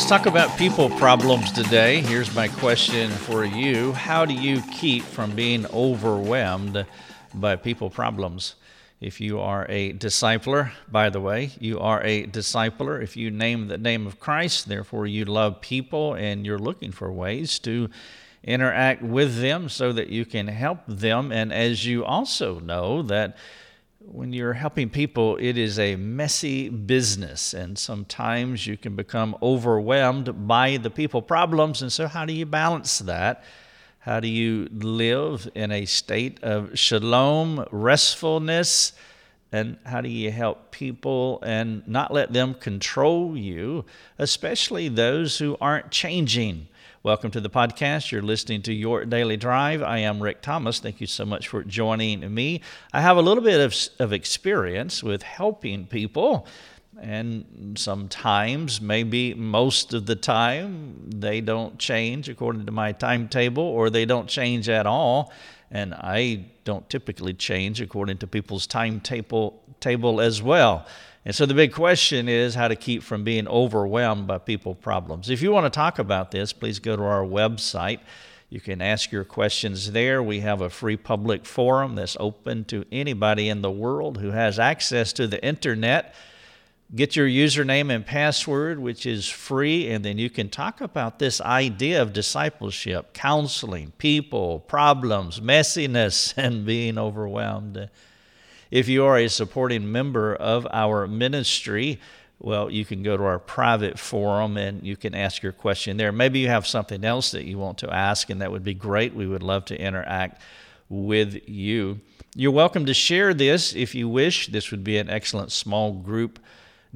Let's talk about people problems today. Here's my question for you How do you keep from being overwhelmed by people problems? If you are a discipler, by the way, you are a discipler. If you name the name of Christ, therefore you love people and you're looking for ways to interact with them so that you can help them. And as you also know, that when you're helping people, it is a messy business, and sometimes you can become overwhelmed by the people problems. And so, how do you balance that? How do you live in a state of shalom, restfulness? And how do you help people and not let them control you, especially those who aren't changing? Welcome to the podcast. You're listening to Your Daily Drive. I am Rick Thomas. Thank you so much for joining me. I have a little bit of, of experience with helping people, and sometimes, maybe most of the time, they don't change according to my timetable or they don't change at all. And I don't typically change according to people's timetable table as well. And so the big question is how to keep from being overwhelmed by people problems. If you want to talk about this, please go to our website. You can ask your questions there. We have a free public forum that's open to anybody in the world who has access to the internet. Get your username and password, which is free, and then you can talk about this idea of discipleship, counseling, people, problems, messiness, and being overwhelmed. If you are a supporting member of our ministry, well, you can go to our private forum and you can ask your question there. Maybe you have something else that you want to ask, and that would be great. We would love to interact with you. You're welcome to share this if you wish. This would be an excellent small group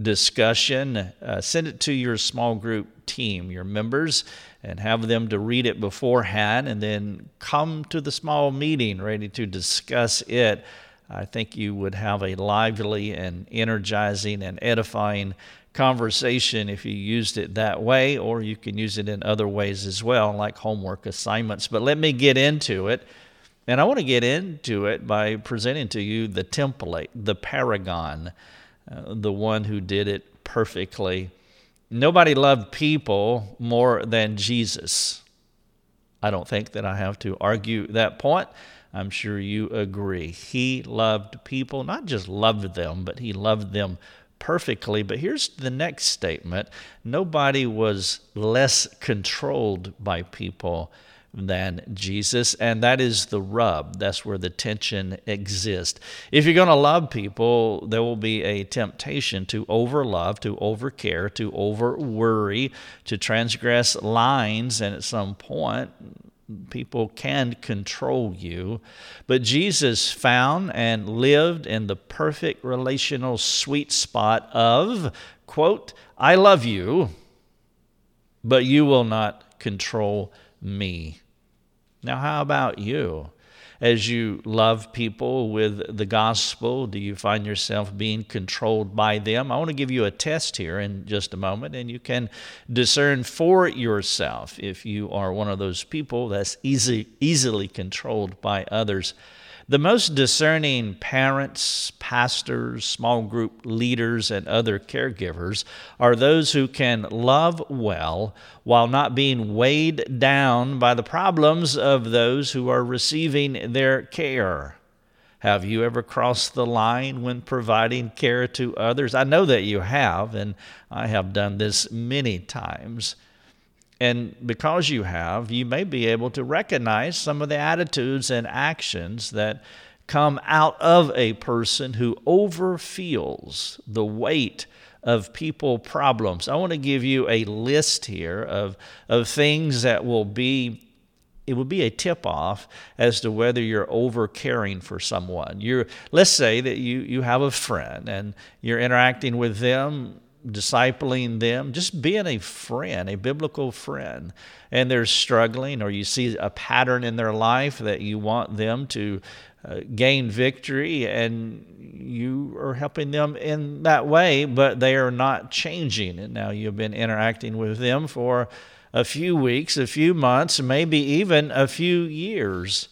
discussion. Uh, send it to your small group team, your members, and have them to read it beforehand, and then come to the small meeting ready to discuss it I think you would have a lively and energizing and edifying conversation if you used it that way, or you can use it in other ways as well, like homework assignments. But let me get into it. And I want to get into it by presenting to you the template, the paragon, uh, the one who did it perfectly. Nobody loved people more than Jesus. I don't think that I have to argue that point. I'm sure you agree. He loved people, not just loved them, but he loved them perfectly. But here's the next statement nobody was less controlled by people than Jesus, and that is the rub. That's where the tension exists. If you're going to love people, there will be a temptation to overlove, to overcare, to over worry, to transgress lines, and at some point, people can control you. But Jesus found and lived in the perfect relational sweet spot of, quote, I love you, but you will not control me. Now, how about you? as you love people with the gospel? Do you find yourself being controlled by them? I want to give you a test here in just a moment, and you can discern for yourself if you are one of those people that's easy, easily controlled by others. The most discerning parents, pastors, small group leaders, and other caregivers are those who can love well while not being weighed down by the problems of those who are receiving their care. Have you ever crossed the line when providing care to others? I know that you have, and I have done this many times. And because you have, you may be able to recognize some of the attitudes and actions that come out of a person who overfeels the weight of people problems. I want to give you a list here of, of things that will be it will be a tip off as to whether you're over caring for someone. You're let's say that you you have a friend and you're interacting with them discipling them, just being a friend, a biblical friend, and they're struggling, or you see a pattern in their life that you want them to uh, gain victory, and you are helping them in that way, but they are not changing. And now you've been interacting with them for a few weeks, a few months, maybe even a few years.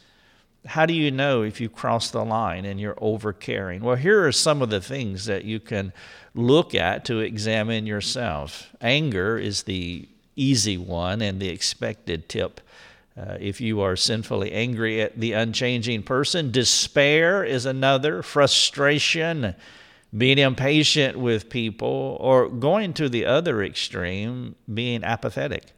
How do you know if you cross the line and you're overcaring? Well, here are some of the things that you can look at to examine yourself. Anger is the easy one and the expected tip. Uh, if you are sinfully angry at the unchanging person, despair is another, frustration, being impatient with people, or going to the other extreme, being apathetic.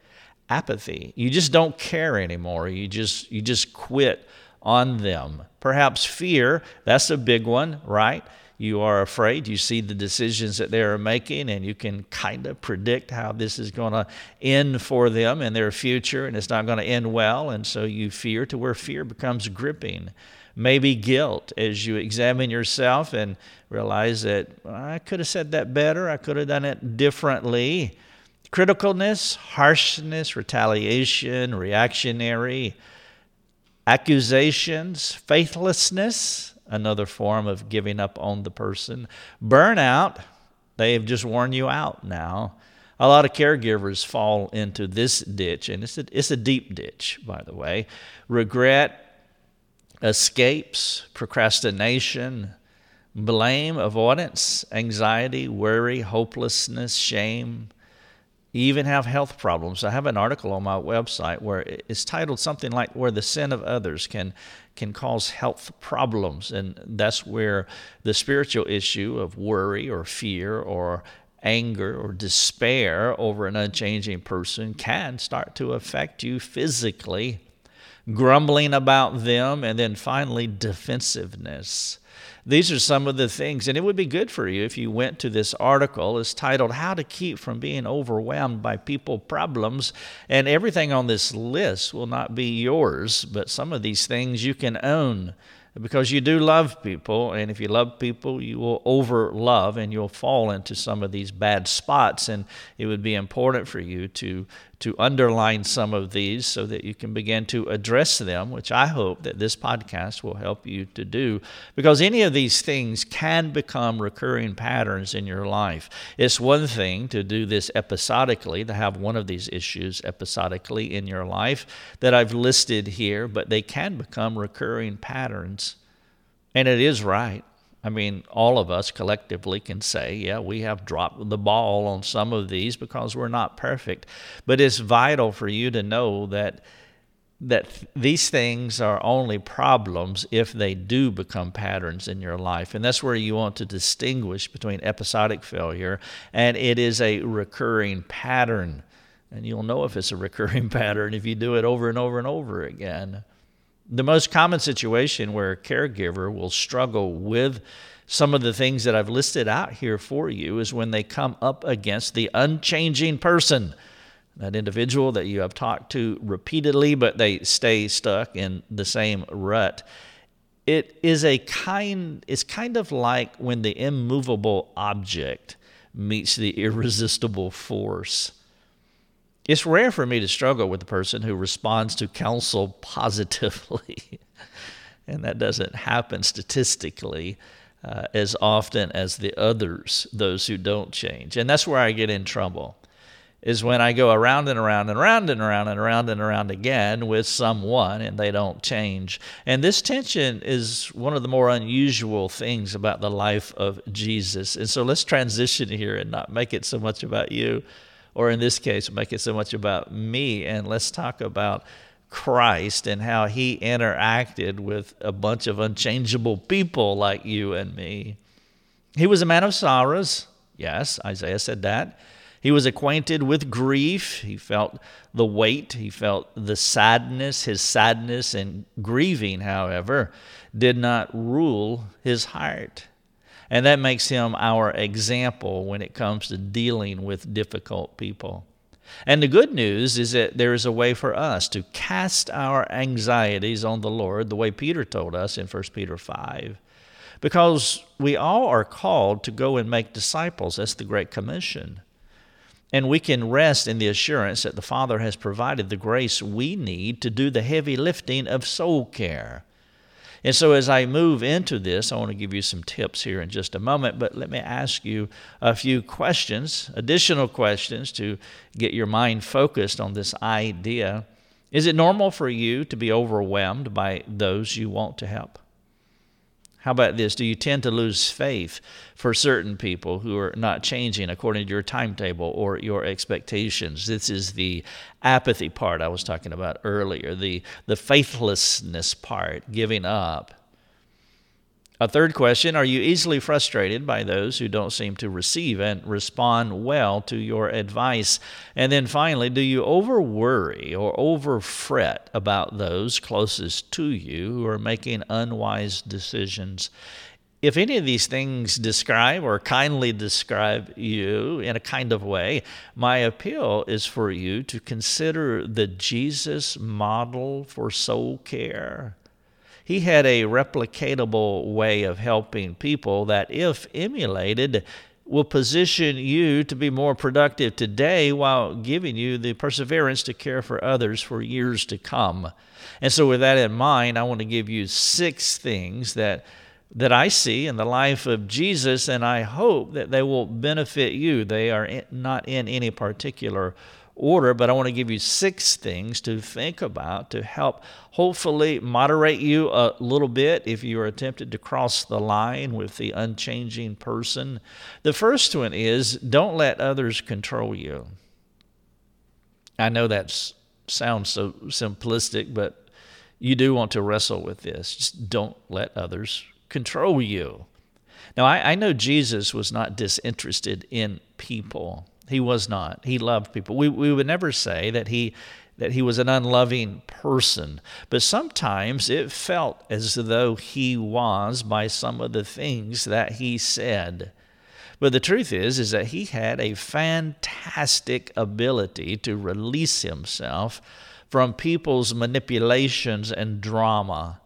Apathy. You just don't care anymore. You just you just quit on them. Perhaps fear, that's a big one, right? You are afraid. You see the decisions that they are making, and you can kind of predict how this is going to end for them in their future, and it's not going to end well. And so you fear to where fear becomes gripping. Maybe guilt as you examine yourself and realize that I could have said that better, I could have done it differently. Criticalness, harshness, retaliation, reactionary accusations, faithlessness, another form of giving up on the person, burnout, they have just worn you out now. A lot of caregivers fall into this ditch, and it's a, it's a deep ditch, by the way. Regret, escapes, procrastination, blame, avoidance, anxiety, worry, hopelessness, shame, even have health problems. I have an article on my website where it's titled something like "Where the Sin of Others Can Can Cause Health Problems," and that's where the spiritual issue of worry or fear or anger or despair over an unchanging person can start to affect you physically. Grumbling about them, and then finally defensiveness. These are some of the things, and it would be good for you if you went to this article. It's titled How to Keep from Being Overwhelmed by People Problems. And everything on this list will not be yours, but some of these things you can own because you do love people and if you love people you will over love and you'll fall into some of these bad spots and it would be important for you to to underline some of these so that you can begin to address them, which I hope that this podcast will help you to do. Because any of these things can become recurring patterns in your life. It's one thing to do this episodically, to have one of these issues episodically in your life that I've listed here, but they can become recurring patterns. And it is right. I mean, all of us collectively can say, yeah, we have dropped the ball on some of these because we're not perfect. But it's vital for you to know that that these things are only problems if they do become patterns in your life. And that's where you want to distinguish between episodic failure and it is a recurring pattern. And you'll know if it's a recurring pattern if you do it over and over and over again. The most common situation where a caregiver will struggle with some of the things that I've listed out here for you is when they come up against the unchanging person, that individual that you have talked to repeatedly, but they stay stuck in the same rut. It is a kind, it's kind of like when the immovable object meets the irresistible force. It's rare for me to struggle with a person who responds to counsel positively. and that doesn't happen statistically uh, as often as the others, those who don't change. And that's where I get in trouble, is when I go around and around and around and around and around and around again with someone and they don't change. And this tension is one of the more unusual things about the life of Jesus. And so let's transition here and not make it so much about you or in this case, make it so much about me. And let's talk about Christ and how he interacted with a bunch of unchangeable people like you and me. He was a man of sorrows. Yes, Isaiah said that. He was acquainted with grief. He felt the weight. He felt the sadness. His sadness and grieving, however, did not rule his heart. And that makes him our example when it comes to dealing with difficult people. And the good news is that there is a way for us to cast our anxieties on the Lord, the way Peter told us in 1 Peter 5. Because we all are called to go and make disciples. That's the Great Commission. And we can rest in the assurance that the Father has provided the grace we need to do the heavy lifting of soul care. And so, as I move into this, I want to give you some tips here in just a moment, but let me ask you a few questions, additional questions to get your mind focused on this idea. Is it normal for you to be overwhelmed by those you want to help? How about this? Do you tend to lose faith for certain people who are not changing according to your timetable or your expectations? This is the apathy part I was talking about earlier, the, the faithlessness part, giving up. A third question Are you easily frustrated by those who don't seem to receive and respond well to your advice? And then finally, do you over worry or over fret about those closest to you who are making unwise decisions? If any of these things describe or kindly describe you in a kind of way, my appeal is for you to consider the Jesus model for soul care he had a replicatable way of helping people that, if emulated, will position you to be more productive today while giving you the perseverance to care for others for years to come. And so, with that in mind, I want to give you six things that that I see in the life of Jesus, and I hope that they will benefit you. They are not in any particular order, but I want to give you six things to think about to help hopefully moderate you a little bit if you are tempted to cross the line with the unchanging person. The first one is don't let others control you. I know that sounds so simplistic, but you do want to wrestle with this. Just don't let others control you. Now, I, I know Jesus was not disinterested in people. He was not. He loved people. We, we would never say that he that he was an unloving person, but sometimes it felt as though he was by some of the things that he said. But the truth is is that he had a fantastic ability to release himself from people's manipulations and drama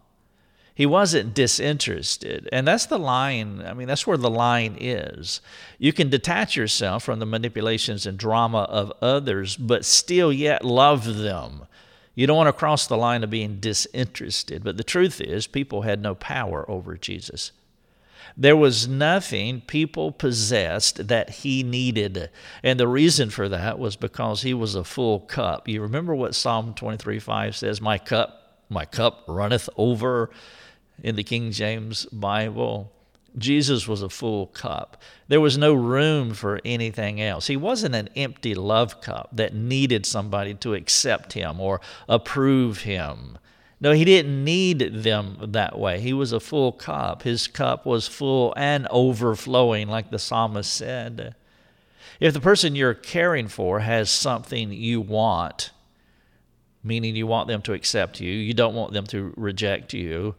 he wasn't disinterested. And that's the line, I mean, that's where the line is. You can detach yourself from the manipulations and drama of others, but still yet love them. You don't want to cross the line of being disinterested. But the truth is, people had no power over Jesus. There was nothing people possessed that he needed. And the reason for that was because he was a full cup. You remember what Psalm 23 5 says, My cup, my cup runneth over in the King James Bible. Jesus was a full cup. There was no room for anything else. He wasn't an empty love cup that needed somebody to accept him or approve him. No, he didn't need them that way. He was a full cup. His cup was full and overflowing, like the psalmist said. If the person you're caring for has something you want, meaning you want them to accept you, you don't want them to reject you,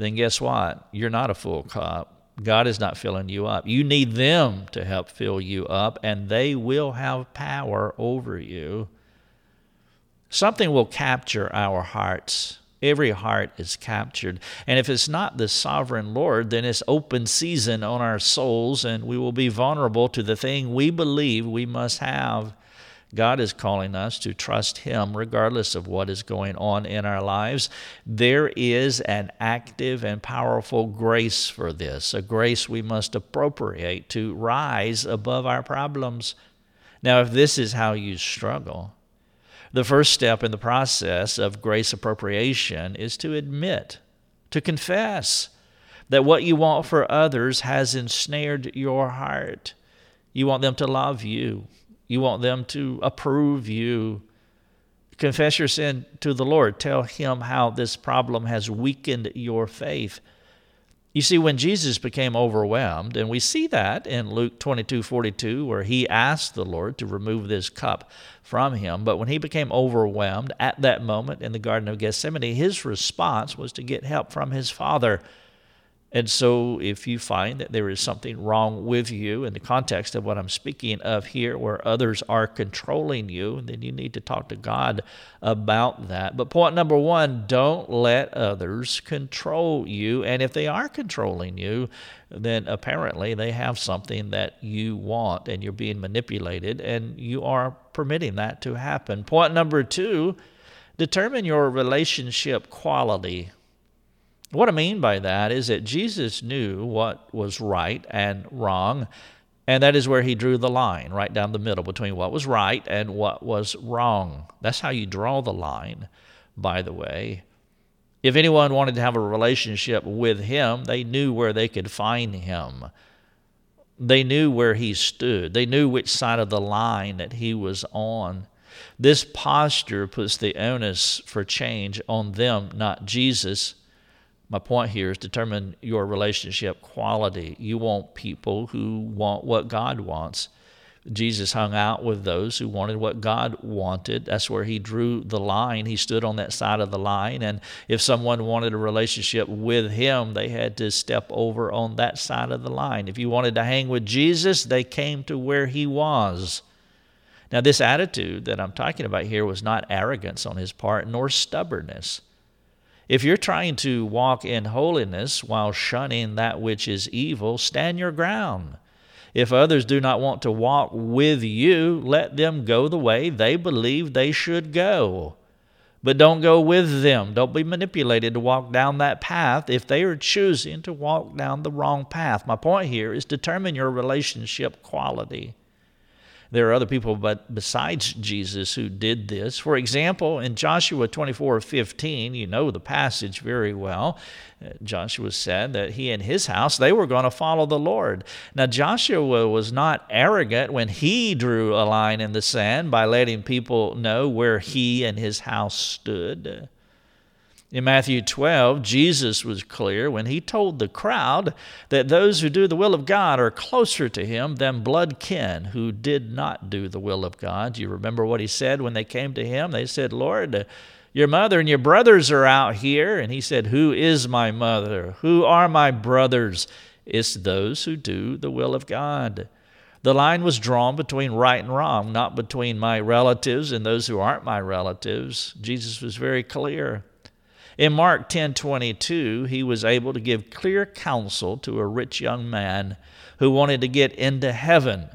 then guess what? You're not a full cup. God is not filling you up. You need them to help fill you up, and they will have power over you. Something will capture our hearts. Every heart is captured. And if it's not the sovereign Lord, then it's open season on our souls, and we will be vulnerable to the thing we believe we must have. God is calling us to trust Him regardless of what is going on in our lives. There is an active and powerful grace for this, a grace we must appropriate to rise above our problems. Now, if this is how you struggle, the first step in the process of grace appropriation is to admit, to confess that what you want for others has ensnared your heart. You want them to love you you want them to approve you. Confess your sin to the Lord. Tell Him how this problem has weakened your faith. You see, when Jesus became overwhelmed, and we see that in Luke 22 42, where he asked the Lord to remove this cup from him, but when he became overwhelmed at that moment in the Garden of Gethsemane, his response was to get help from his Father. And so, if you find that there is something wrong with you in the context of what I'm speaking of here, where others are controlling you, then you need to talk to God about that. But point number one don't let others control you. And if they are controlling you, then apparently they have something that you want and you're being manipulated, and you are permitting that to happen. Point number two determine your relationship quality what I mean by that is that Jesus knew what was right and wrong, and that is where he drew the line, right down the middle between what was right and what was wrong. That's how you draw the line. by the way. If anyone wanted to have a relationship with him, they knew where they could find him. They knew where he stood. They knew which side of the line that he was on. This posture puts the onus for change on them, not Jesus. My point here is determine your relationship quality. You want people who want what God wants. Jesus hung out with those who wanted what God wanted. That's where he drew the line. He stood on that side of the line. And if someone wanted a relationship with him, they had to step over on that side of the line. If you wanted to hang with Jesus, they came to where he was. Now, this attitude that I'm talking about here was not arrogance on his part, nor stubbornness. If you're trying to walk in holiness while shunning that which is evil, stand your ground. If others do not want to walk with you, let them go the way they believe they should go. But don't go with them. Don't be manipulated to walk down that path if they are choosing to walk down the wrong path. My point here is determine your relationship quality. There are other people but besides Jesus who did this. For example, in Joshua 24 15, you know the passage very well. Uh, Joshua said that he and his house, they were going to follow the Lord. Now, Joshua was not arrogant when he drew a line in the sand by letting people know where he and his house stood. In Matthew 12, Jesus was clear when he told the crowd that those who do the will of God are closer to him than blood kin who did not do the will of God. Do you remember what he said when they came to him? They said, Lord, your mother and your brothers are out here. And he said, Who is my mother? Who are my brothers? It's those who do the will of God. The line was drawn between right and wrong, not between my relatives and those who aren't my relatives. Jesus was very clear. In Mark 10:22, he was able to give clear counsel to a rich young man who wanted to get into heaven.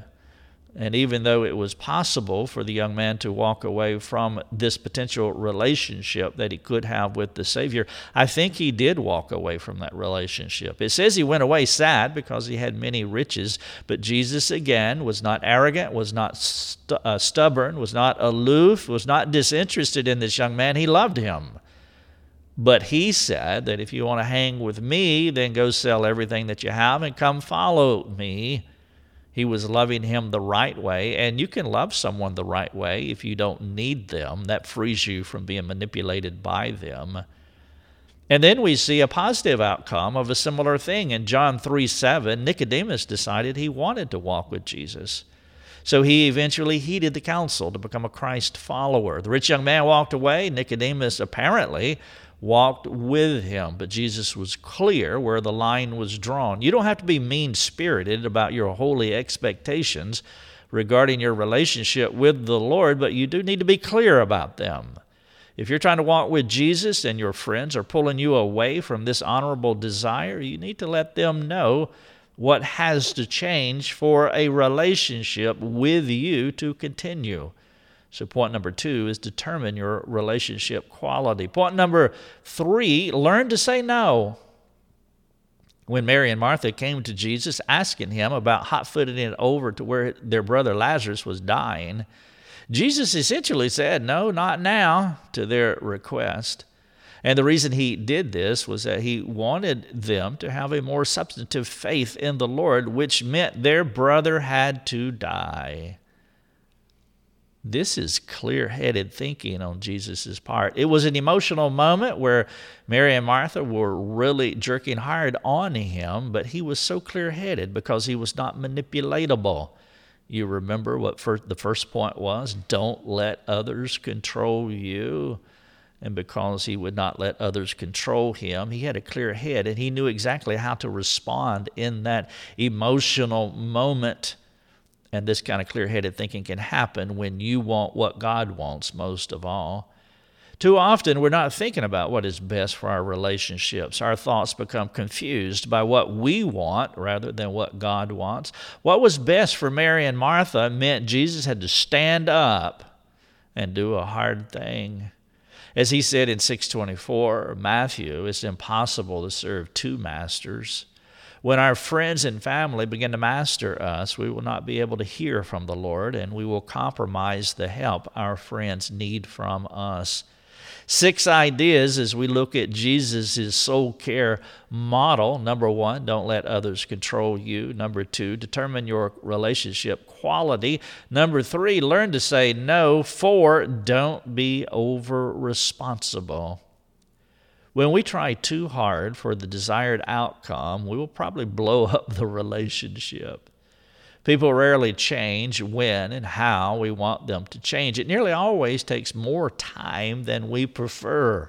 And even though it was possible for the young man to walk away from this potential relationship that he could have with the Savior, I think he did walk away from that relationship. It says he went away sad because he had many riches, but Jesus, again, was not arrogant, was not st- uh, stubborn, was not aloof, was not disinterested in this young man. He loved him. But he said that if you want to hang with me, then go sell everything that you have and come follow me. He was loving him the right way, and you can love someone the right way if you don't need them. That frees you from being manipulated by them. And then we see a positive outcome of a similar thing. In John 3 7, Nicodemus decided he wanted to walk with Jesus. So he eventually heeded the counsel to become a Christ follower. The rich young man walked away. Nicodemus apparently walked with him. But Jesus was clear where the line was drawn. You don't have to be mean spirited about your holy expectations regarding your relationship with the Lord, but you do need to be clear about them. If you're trying to walk with Jesus and your friends are pulling you away from this honorable desire, you need to let them know what has to change for a relationship with you to continue. So, point number two is determine your relationship quality. Point number three, learn to say no. When Mary and Martha came to Jesus asking him about hot footing it over to where their brother Lazarus was dying, Jesus essentially said, No, not now, to their request. And the reason he did this was that he wanted them to have a more substantive faith in the Lord, which meant their brother had to die. This is clear headed thinking on Jesus' part. It was an emotional moment where Mary and Martha were really jerking hard on him, but he was so clear headed because he was not manipulatable. You remember what the first point was? Don't let others control you. And because he would not let others control him, he had a clear head and he knew exactly how to respond in that emotional moment and this kind of clear headed thinking can happen when you want what God wants most of all. Too often, we're not thinking about what is best for our relationships. Our thoughts become confused by what we want rather than what God wants. What was best for Mary and Martha meant Jesus had to stand up and do a hard thing. As he said in 624, Matthew, it's impossible to serve two masters. When our friends and family begin to master us, we will not be able to hear from the Lord and we will compromise the help our friends need from us. Six ideas as we look at Jesus' soul care model. Number one, don't let others control you. Number two, determine your relationship quality. Number three, learn to say no. Four, don't be over responsible. When we try too hard for the desired outcome, we will probably blow up the relationship. People rarely change when and how we want them to change. It nearly always takes more time than we prefer.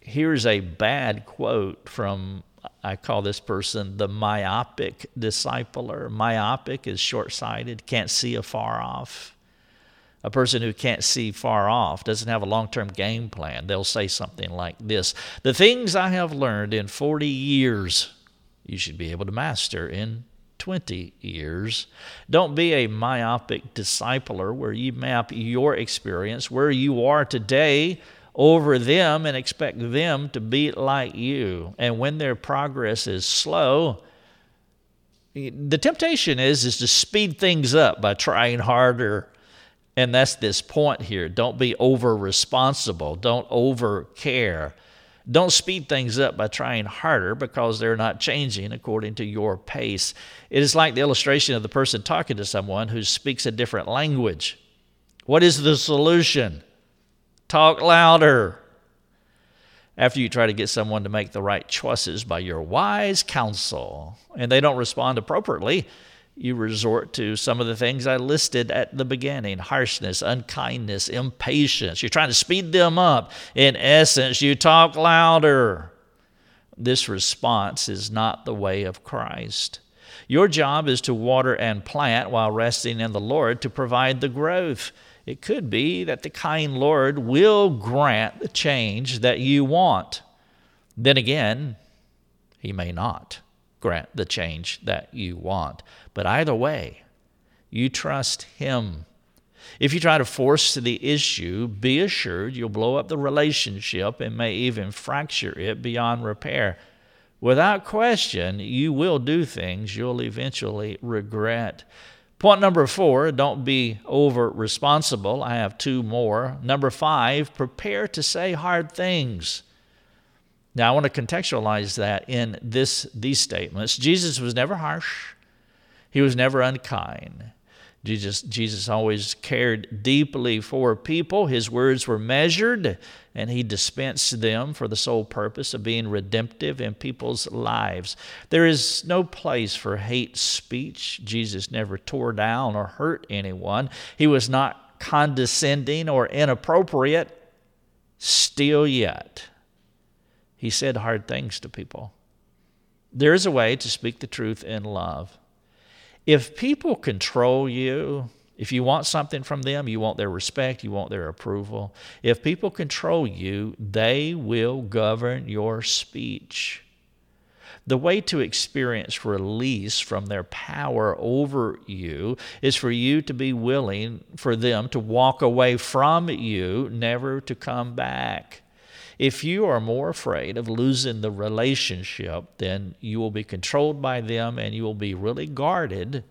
Here's a bad quote from, I call this person the myopic discipler. Myopic is short sighted, can't see afar off. A person who can't see far off doesn't have a long term game plan. They'll say something like this The things I have learned in 40 years, you should be able to master in 20 years. Don't be a myopic discipler where you map your experience, where you are today, over them and expect them to be like you. And when their progress is slow, the temptation is is to speed things up by trying harder. And that's this point here. Don't be over responsible. Don't over care. Don't speed things up by trying harder because they're not changing according to your pace. It is like the illustration of the person talking to someone who speaks a different language. What is the solution? Talk louder. After you try to get someone to make the right choices by your wise counsel and they don't respond appropriately, you resort to some of the things I listed at the beginning harshness, unkindness, impatience. You're trying to speed them up. In essence, you talk louder. This response is not the way of Christ. Your job is to water and plant while resting in the Lord to provide the growth. It could be that the kind Lord will grant the change that you want. Then again, He may not grant the change that you want. But either way, you trust Him. If you try to force the issue, be assured you'll blow up the relationship and may even fracture it beyond repair. Without question, you will do things you'll eventually regret. Point number four, don't be over responsible. I have two more. Number five, prepare to say hard things. Now, I want to contextualize that in this, these statements. Jesus was never harsh, he was never unkind. Jesus, Jesus always cared deeply for people. His words were measured, and he dispensed them for the sole purpose of being redemptive in people's lives. There is no place for hate speech. Jesus never tore down or hurt anyone. He was not condescending or inappropriate, still yet he said hard things to people. There is a way to speak the truth in love. If people control you, if you want something from them, you want their respect, you want their approval. If people control you, they will govern your speech. The way to experience release from their power over you is for you to be willing for them to walk away from you, never to come back. If you are more afraid of losing the relationship, then you will be controlled by them and you will be really guarded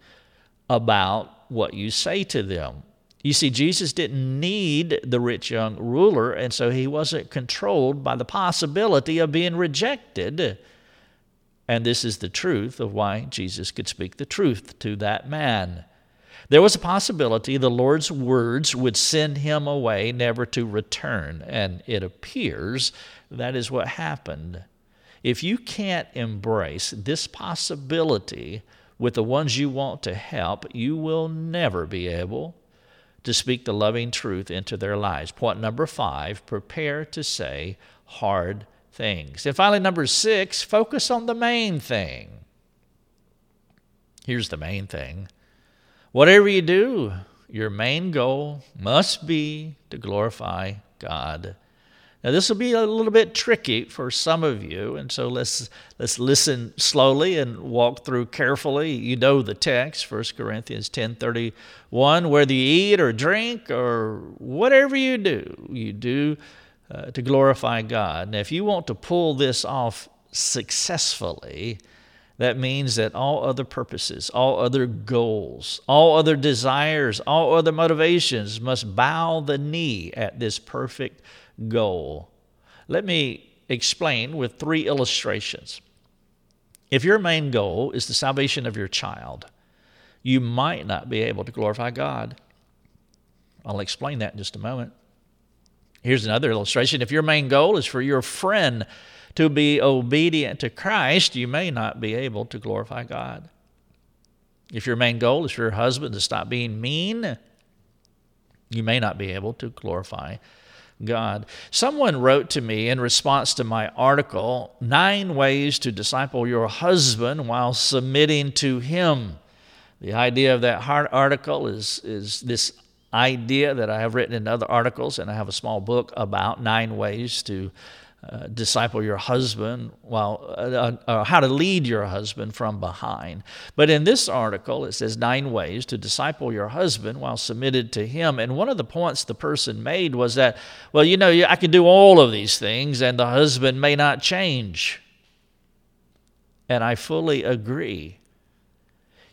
about what you say to them. You see, Jesus didn't need the rich young ruler, and so he wasn't controlled by the possibility of being rejected. And this is the truth of why Jesus could speak the truth to that man. There was a possibility the Lord's words would send him away, never to return, and it appears that is what happened. If you can't embrace this possibility with the ones you want to help, you will never be able to speak the loving truth into their lives. Point number five prepare to say hard things. And finally, number six, focus on the main thing. Here's the main thing Whatever you do, your main goal must be to glorify God. Now this will be a little bit tricky for some of you, and so let's let's listen slowly and walk through carefully. You know the text, 1 Corinthians 10:31, whether you eat or drink or whatever you do, you do uh, to glorify God. Now if you want to pull this off successfully, that means that all other purposes, all other goals, all other desires, all other motivations must bow the knee at this perfect goal. Let me explain with three illustrations. If your main goal is the salvation of your child, you might not be able to glorify God. I'll explain that in just a moment. Here's another illustration. If your main goal is for your friend to be obedient to Christ, you may not be able to glorify God. If your main goal is for your husband to stop being mean, you may not be able to glorify God. Someone wrote to me in response to my article, Nine Ways to Disciple Your Husband While Submitting to Him. The idea of that article is, is this idea that I have written in other articles, and I have a small book about nine ways to uh, disciple your husband while uh, uh, how to lead your husband from behind. But in this article it says nine ways to disciple your husband while submitted to him. And one of the points the person made was that well you know i can do all of these things and the husband may not change. And i fully agree.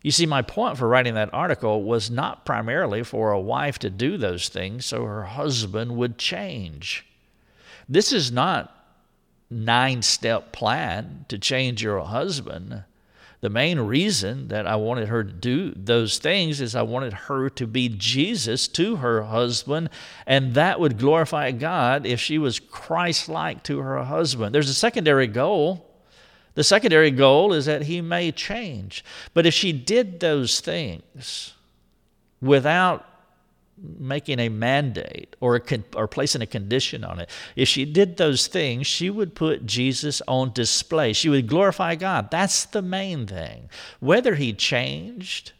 You see, my point for writing that article was not primarily for a wife to do those things so her husband would change. This is not nine step plan to change your husband. The main reason that I wanted her to do those things is I wanted her to be Jesus to her husband, and that would glorify God if she was Christ like to her husband. There's a secondary goal. The secondary goal is that he may change. But if she did those things without making a mandate or, a con- or placing a condition on it. If she did those things, she would put Jesus on display. She would glorify God. That's the main thing. Whether he changed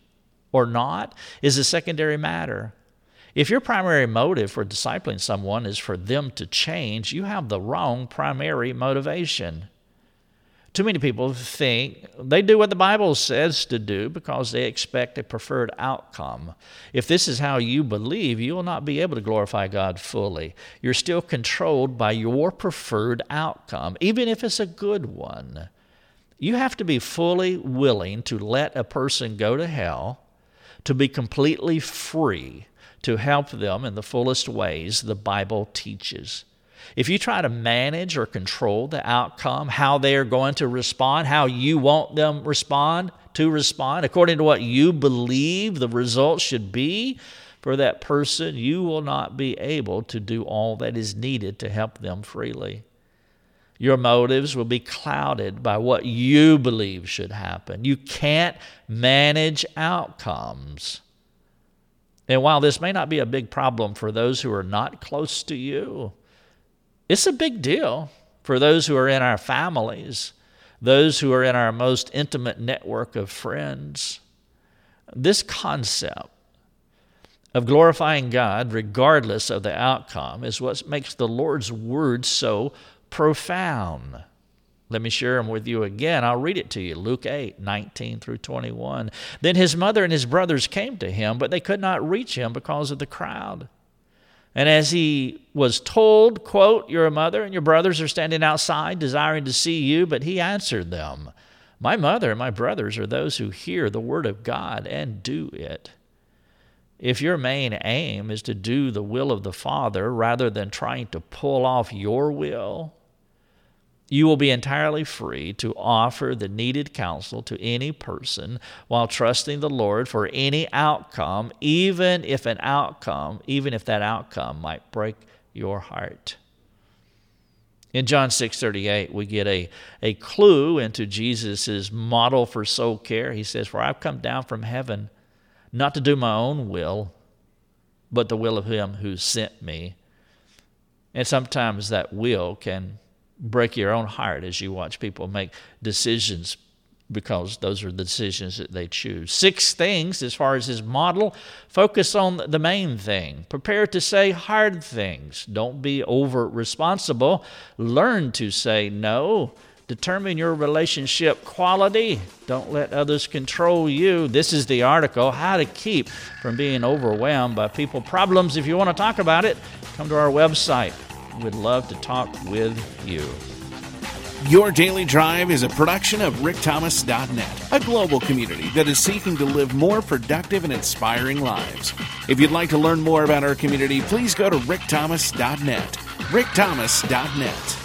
or not is a secondary matter. If your primary motive for discipling someone is for them to change, you have the wrong primary motivation. Too many people think they do what the Bible says to do because they expect a preferred outcome. If this is how you believe, you will not be able to glorify God fully. You're still controlled by your preferred outcome, even if it's a good one. You have to be fully willing to let a person go to hell, to be completely free to help them in the fullest ways the Bible teaches. If you try to manage or control the outcome, how they are going to respond, how you want them respond to respond according to what you believe the results should be for that person, you will not be able to do all that is needed to help them freely. Your motives will be clouded by what you believe should happen. You can't manage outcomes. And while this may not be a big problem for those who are not close to you, it's a big deal for those who are in our families, those who are in our most intimate network of friends. This concept of glorifying God, regardless of the outcome, is what makes the Lord's word so profound. Let me share them with you again. I'll read it to you. Luke 8, 19 through 21. Then his mother and his brothers came to him, but they could not reach him because of the crowd. And as he was told, quote, Your mother and your brothers are standing outside desiring to see you, but he answered them, My mother and my brothers are those who hear the word of God and do it. If your main aim is to do the will of the Father rather than trying to pull off your will, you will be entirely free to offer the needed counsel to any person while trusting the Lord for any outcome, even if an outcome, even if that outcome might break your heart. In John 6:38, we get a, a clue into Jesus' model for soul care. He says, For I've come down from heaven not to do my own will, but the will of him who sent me. And sometimes that will can break your own heart as you watch people make decisions because those are the decisions that they choose. Six things as far as his model focus on the main thing. Prepare to say hard things. Don't be over responsible. Learn to say no. Determine your relationship quality. Don't let others control you. This is the article How to Keep from Being Overwhelmed by People Problems. If you want to talk about it, come to our website, We'd love to talk with you. Your Daily Drive is a production of rickthomas.net, a global community that is seeking to live more productive and inspiring lives. If you'd like to learn more about our community, please go to rickthomas.net. rickthomas.net.